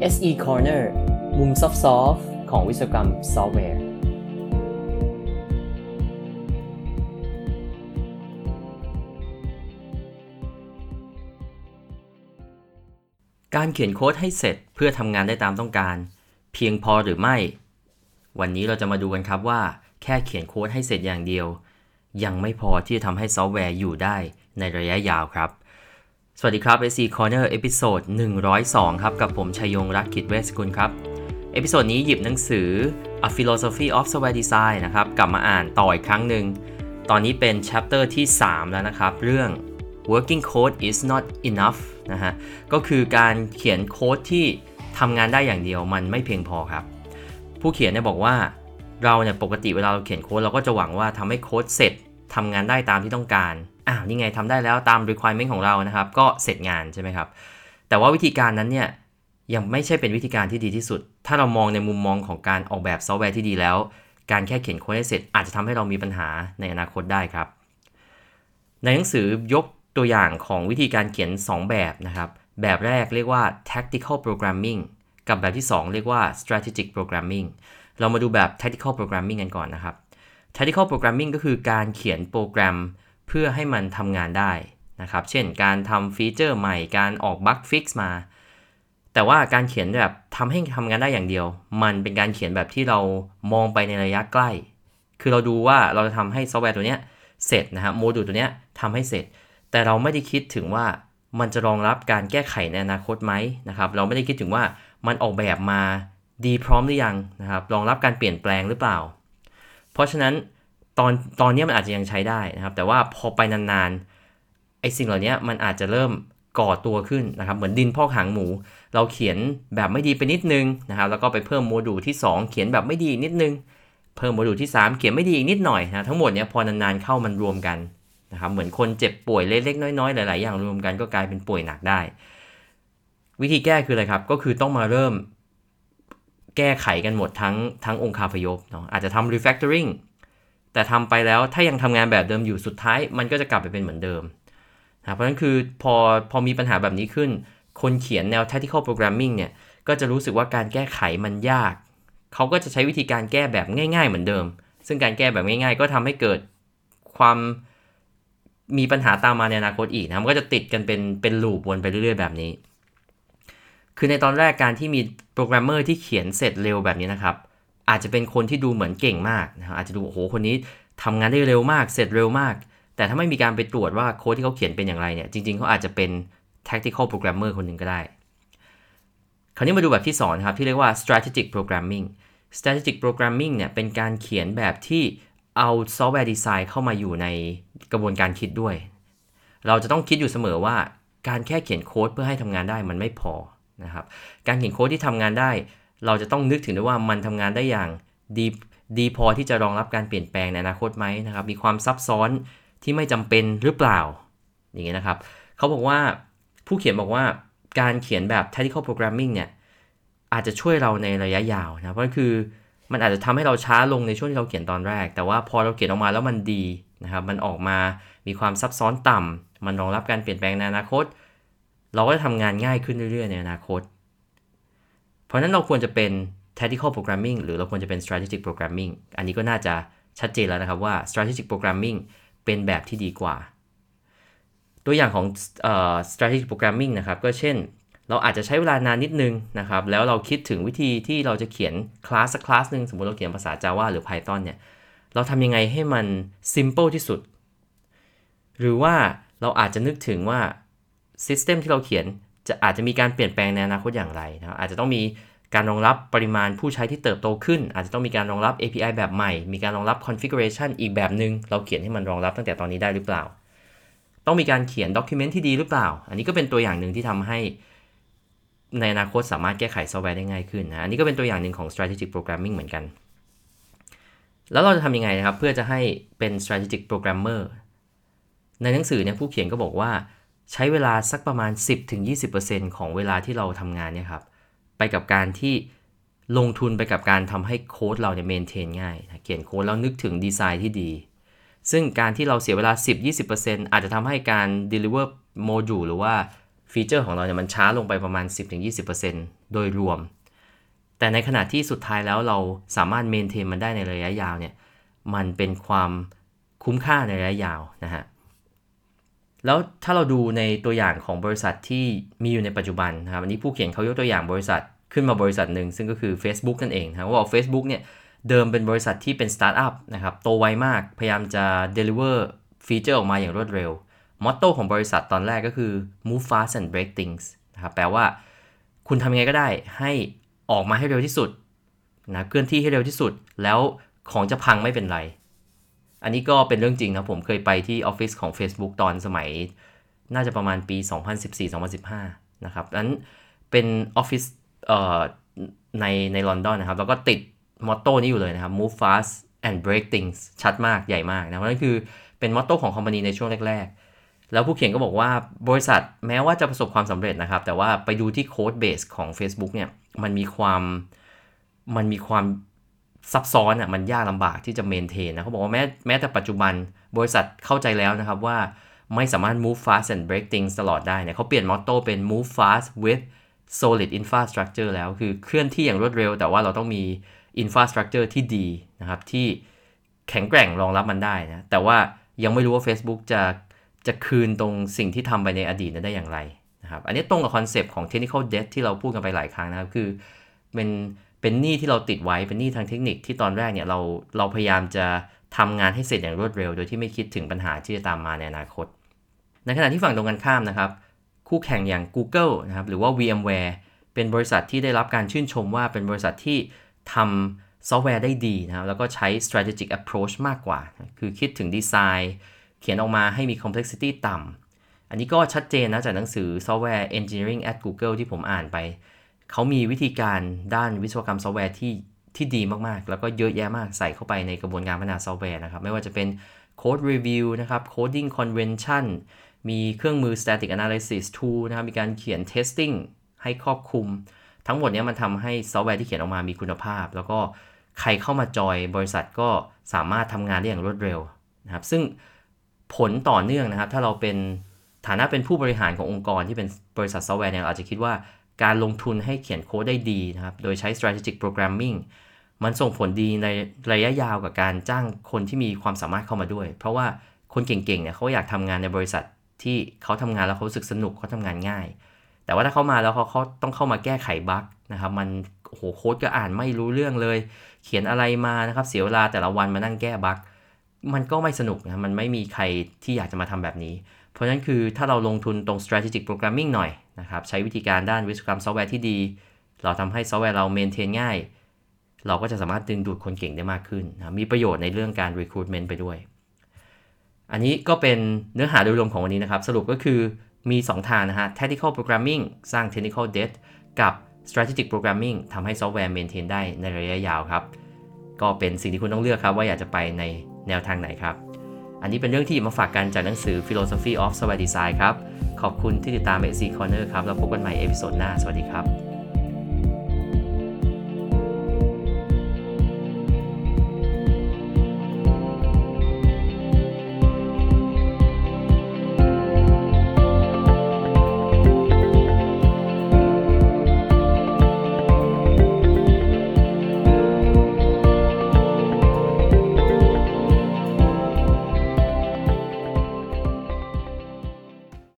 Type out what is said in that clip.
SE Corner มุม soft ของวิศวกรรมซอฟต์แวร์ การเขียนโค้ดให้เสร็จเพื่อทำงานได้ตามต้องการ เพียงพอหรือไม่ วันนี้เราจะมาดูกันครับว่าแค่เขียนโค้ดให้เสร็จอย่างเดียว ยังไม่พอที่จะทำให้ซอฟต์แวร์อยู่ได้ในระยะยาวครับ สวัสดีครับ SE Corner episode 102 ครับ กับผมชัยยงรักขิดเวสกุลครับ episode นี้หยิบหนังสือ A Philosophy of Software Design นะครับ กลับมาอ่านต่ออีกครั้งหนึ่ง ตอนนี้เป็น chapter ที่ 3 แล้วนะครับ เรื่อง working code is not enough นะฮะ ก็คือการเขียนโค้ดที่ทำงานได้อย่างเดียวมันไม่เพียงพอครับ ผู้เขียนเนี่ยบอกว่าเราเนี่ยปกติเวลาเราเขียนโค้ดเราก็จะหวังว่าทำให้โค้ดเสร็จทำงานได้ตามที่ต้องการ อ้าวนี่ไงทำได้แล้วตาม requirement ของเรานะครับ ก็เสร็จงานใช่ไหมครับ แต่ว่าวิธีการนั้นเนี่ยยังไม่ใช่เป็นวิธีการที่ดีที่สุด ถ้าเรามองในมุมมองของการออกแบบซอฟต์แวร์ที่ดีแล้ว การแค่เขียนโค้ดให้เสร็จอาจจะทำให้เรามีปัญหาในอนาคตได้ครับ ในหนังสือยกตัวอย่างของวิธีการเขียน 2 แบบนะครับ แบบแรกเรียกว่า tactical programming กับแบบที่ 2 เรียกว่า strategic programming เรามาดูแบบ tactical programming กันก่อนนะครับ tactical programming ก็คือการเขียนโปรแกรม เพื่อให้มันทำงานได้นะครับ เช่นการทำ feature ใหม่ การออก bug fix มา แต่ว่าการเขียนแบบทำให้ทำงานได้อย่างเดียว มันเป็นการเขียนแบบที่เรามองไปในระยะใกล้ คือเราดูว่าเราจะทำให้ซอฟต์แวร์ตัวเนี้ยเสร็จนะครับโมดูลตัวเนี้ยทำให้เสร็จ แต่เราไม่ได้คิดถึงว่ามันจะรองรับการแก้ไขในอนาคตไหมนะครับ เราไม่ได้คิดถึงว่ามันออกแบบมาดีพร้อมหรือยังนะครับ รองรับการเปลี่ยนแปลงหรือเปล่า เพราะฉะนั้น ตอนตอนนี้มันอาจจะยังใช้ได้นะครับ แต่ว่าพอไปนานๆไอ้สิ่งเหล่านี้มันอาจจะเริ่มก่อตัวขึ้นนะครับ เหมือนดินพอกหางหมู เราเขียนแบบไม่ดีไปนิดนึงนะครับ แล้วก็ไปเพิ่มโมดูลที่ 2 เขียนแบบไม่ดีนิดนึง เพิ่มโมดูลที่ 3 เขียนไม่ดีอีกนิดหน่อยนะทั้งหมดเนี้ยพอนานๆเข้ามันรวมกันนะครับ เหมือนคนเจ็บป่วยเล็กๆน้อยๆหลายๆอย่างรวมกันก็กลายเป็นป่วยหนักได้ วิธีแก้คืออะไรครับ ก็คือต้องมาเริ่มแก้ไขกันหมดทั้งทั้งองค์คาพยพเนาะอาจจะทำ refactoring แต่ทำไปแล้วถ้ายังทำงานแบบเดิมอยู่สุดท้าย มันก็จะกลับไปเป็นเหมือนเดิมนะเพราะฉะนั้นคือพอพอมีปัญหาแบบนี้ขึ้น คนเขียนแนว tactical programming เนี่ยก็จะรู้สึกว่าการแก้ไขมันยาก เขาก็จะใช้วิธีการแก้แบบง่าย ๆ เหมือนเดิม ซึ่งการแก้แบบง่าย ๆ ก็ทำให้เกิดความมีปัญหาตามมาในอนาคตอีกนะมันก็จะติดกันเป็นเป็นลูปวนไปเรื่อยๆ แบบนี้ คือในตอนแรกการที่มีโปรแกรมเมอร์ที่เขียนเสร็จเร็วแบบนี้นะครับ อาจจะเป็นคนที่ดูเหมือนเก่งมากนะครับอาจจะดูโอ้โหคนนี้ทำงานได้เร็วมาก เสร็จเร็วมาก แต่ถ้าไม่มีการไปตรวจว่าโค้ดที่เขาเขียนเป็นอย่างไรเนี่ยจริงๆเขาอาจจะเป็น tactical programmer คนหนึ่งก็ได้ คราวนี้มาดูแบบที่2นครับที่เรียกว่า strategic programming strategic programming เนี่ยเป็นการเขียนแบบที่เอา software design เข้ามาอยู่ในกระบวนการคิดด้วย เราจะต้องคิดอยู่เสมอว่าการแค่เขียนโค้ดเพื่อให้ทำงานได้มันไม่พอนะครับ การเขียนโค้ดที่ทำงานได้ เราจะต้องนึกถึงด้วยว่ามันทำงานได้อย่างดีดีพอที่จะรองรับการเปลี่ยนแปลงในอนาคตไหมนะครับ มีความซับซ้อนที่ไม่จำเป็นหรือเปล่า อย่างเงี้ยนะครับ เขาบอกว่าผู้เขียนบอกว่าการเขียนแบบ tactical programming เนี่ย อาจจะช่วยเราในระยะยาวนะ เพราะคือมันอาจจะทำให้เราช้าลงในช่วงที่เราเขียนตอนแรก แต่ว่าพอเราเขียนออกมาแล้วมันดีนะครับ มันออกมามีความซับซ้อนต่ำมันรองรับการเปลี่ยนแปลงในอนาคต เราก็จะทำงานง่ายขึ้นเรื่อยๆในอนาคต เพราะนั้นเราควรจะเป็น tactical programming หรือเราควรจะเป็น strategic programming อันนี้ก็น่าจะชัดเจนแล้วนะครับว่า strategic programming เป็นแบบที่ดีกว่า ตัวอย่างของ uh, strategic programming นะครับ ก็เช่น เราอาจจะใช้เวลานานนิดนึงนะครับ แล้วเราคิดถึงวิธีที่เราจะเขียนคลาสสักคลาสหนึ่งสมมติเราเขียนภาษา Java หรือ Python เนี่ย เราทำยังไงให้มัน simple ที่สุด หรือว่าเราอาจจะนึกถึงว่า system ที่เราเขียนจะอาจจะมีการเปลี่ยนแปลงในอนาคตอย่างไรนะอาจจะต้องมี การรองรับปริมาณผู้ใช้ที่เติบโตขึ้น อาจจะต้องมีการรองรับ API แบบใหม่ มีการรองรับ configuration อีกแบบหนึง่งเราเขียนให้มันรองรับตั้งแต่ตอนนี้ได้หรือเปล่า ต้องมีการเขียน document ที่ดีหรือเปล่า อันนี้ก็เป็นตัวอย่างหนึ่งที่ทำให้ในอนาคตสามารถแก้ไขซอฟต์แวร์ได้ง่ายขึ้นนะ อันนี้ก็เป็นตัวอย่างหนึ่งของ strategic programming เหมือนกัน แล้วเราจะทำยังไงนะครับ เพื่อจะให้เป็น strategic programmer ในหนังสือเนี่ยผู้เขียนก็บอกว่า ใช้เวลาสักประมาณ 10-20%ของเวลาที่เราทำงานเนี่ยครับ ไปกับการที่ลงทุนไปกับการทำให้โค้ดเราเนี่ย maintain ง่ายนะเขียนโค้ดแล้วนึกถึงดีไซน์ที่ดี ซึ่งการที่เราเสียเวลา 10-20%อาจจะทำให้การ deliver module หรือว่าฟีเจอร์ของเราเนี่ยมันช้าลงไปประมาณ 10-20%โดยรวม แต่ในขณะที่สุดท้ายแล้วเราสามารถเมนเทนมันได้ในระยะยาวเนี่ย มันเป็นความคุ้มค่าในระยะยาวนะฮะ แล้วถ้าเราดูในตัวอย่างของบริษัทที่มีอยู่ในปัจจุบันนะครับอันนี้ผู้เขียนเขายกตัวอย่างบริษัทขึ้นมาบริษัทหนึ่งซึ่งก็คือ Facebook นั่นเองนะว่า Facebook เนี่ยเดิมเป็นบริษัทที่เป็นสตาร์ทอัพนะครับโตไวมากพยายามจะ deliver ฟีเจอร์ออกมาอย่างรวดเร็ว motto ของบริษัทตอนแรกก็คือ move fast and break things นะครับแปลว่าคุณทำยังไงก็ได้ให้ออกมาให้เร็วที่สุดนะเคลื่อนที่ให้เร็วที่สุด แล้วของจะพังไม่เป็นไร อันนี้ก็เป็นเรื่องจริงนะผมเคยไปที่ออฟฟิศของ Facebook ตอนสมัย น่าจะประมาณปี 2014-2015 นะครับนั้นเป็นออฟฟิศในในลอนดอนนะครับ แล้วก็ติดมอตโต้นี้อยู่เลยนะครับ move fast and break things ชัดมากใหญ่มากนะเพราะนั่นคือเป็นมอตโต้ของคอมพานีในช่วงแรก ๆ แล้วผู้เขียนก็บอกว่าบริษัทแม้ว่าจะประสบความสำเร็จนะครับ แต่ว่าไปดูที่โค้ดเบสของ Facebook เนี่ยมันมีความมันมีความ ซับซ้อนอะมันยากลำบากที่จะเมนเทนนะเขาบอกว่าแม้แม้แต่ปัจจุบันบริษัทเข้าใจแล้วนะครับว่าไม่สามารถ move fast and break things ตลอดได้เนี่ยเขาเปลี่ยน motto เป็น move fast with solid infrastructure แล้วคือเคลื่อนที่อย่างรวดเร็ว แต่ว่าเราต้องมี infrastructure ที่ดีนะครับที่แข็งแกร่งรองรับมันได้นะแต่ว่ายังไม่รู้ว่า Facebook จะจะคืนตรงสิ่งที่ทำไปในอดีตนั้นได้อย่างไรนะครับอันนี้ตรงกับคอนเซปต์ของ technical debt ที่เราพูดกันไปหลายครั้งนะครับคือเป็น เป็นหนี้ที่เราติดไว้เป็นหนี้ทางเทคนิคที่ตอนแรกเนี่ยเราเราพยายามจะทำงานให้เสร็จอย่างรวดเร็ว โดยที่ไม่คิดถึงปัญหาที่จะตามมาในอนาคต ในขณะที่ฝั่งตรงกันข้ามนะครับ คู่แข่งอย่าง Google นะครับหรือว่า VMware เป็นบริษัทที่ได้รับการชื่นชมว่าเป็นบริษัทที่ทำซอฟต์แวร์ได้ดีนะครับแล้วก็ใช้ strategic approach มากกว่า คือคิดถึงดีไซน์ เขียนออกมาให้มี complexity ต่ำอันนี้ก็ชัดเจนนะจากหนังสือ Software Engineering at Google ที่ผมอ่านไป เขามีวิธีการด้านวิศวกรรมซอฟต์แวร์ที่ที่ดีมากๆ แล้วก็เยอะแยะมากใส่เข้าไปในกระบวนการพัฒนาซอฟต์แวร์นะครับ ไม่ว่าจะเป็น Code Review นะครับ Coding Convention มีเครื่องมือ Static Analysis Tool นะครับ มีการเขียน Testing ให้ครอบคลุม ทั้งหมดนี้มันทำให้ซอฟต์แวร์ที่เขียนออกมามีคุณภาพ แล้วก็ใครเข้ามาจอยบริษัทก็สามารถทำงานได้อย่างรวดเร็วนะครับ ซึ่งผลต่อเนื่องนะครับ ถ้าเราเป็นฐานะเป็นผู้บริหารขององค์กรที่เป็นบริษัทซอฟต์แวร์เนี่ยเราอาจจะคิดว่า การลงทุนให้เขียนโค้ดได้ดีนะครับ โดยใช้ strategic programming มันส่งผลดีในระยะยาวกับการจ้างคนที่มีความสามารถเข้ามาด้วย เพราะว่าคนเก่งๆเนี่ยเขาอยากทำงานในบริษัทที่เขาทำงานแล้วเขาสึกสนุกเขาทำงานง่าย แต่ว่าถ้าเขามาแล้วเขาเขาต้องเข้ามาแก้ไขบั๊กนะครับ มันโอ้โหโค้ดก็อ่านไม่รู้เรื่องเลย เขียนอะไรมานะครับ เสียเวลาแต่ละวันมานั่งแก้บั๊กมันก็ไม่สนุกนะมันไม่มีใครที่อยากจะมาทำแบบนี้ เพราะฉะนั้นคือถ้าเราลงทุนตรง strategic programming หน่อย นะครับใช้วิธีการด้านวิศวกรรมซอฟต์แวร์ที่ดี เราทำให้ซอฟต์แวร์เรา maintain ง่าย เราก็จะสามารถดึงดูดคนเก่งได้มากขึ้นนะมีประโยชน์ในเรื่องการ recruitment ไปด้วย อันนี้ก็เป็นเนื้อหาโดยรวมของวันนี้นะครับ สรุปก็คือมี 2 ทางนะฮะ tactical programming สร้าง technical debt กับ strategic programming ทำให้ซอฟต์แวร์ maintain ได้ในระยะยาวครับ ก็เป็นสิ่งที่คุณต้องเลือกครับว่าอยากจะไปในแนวทางไหนครับ อันนี้เป็นเรื่องที่มาฝากกันจากหนังสือ Philosophy of Software Design ครับ ขอบคุณที่ติดตาม SE Corner ครับ แล้วพบกันใหม่ episode หน้า สวัสดีครับ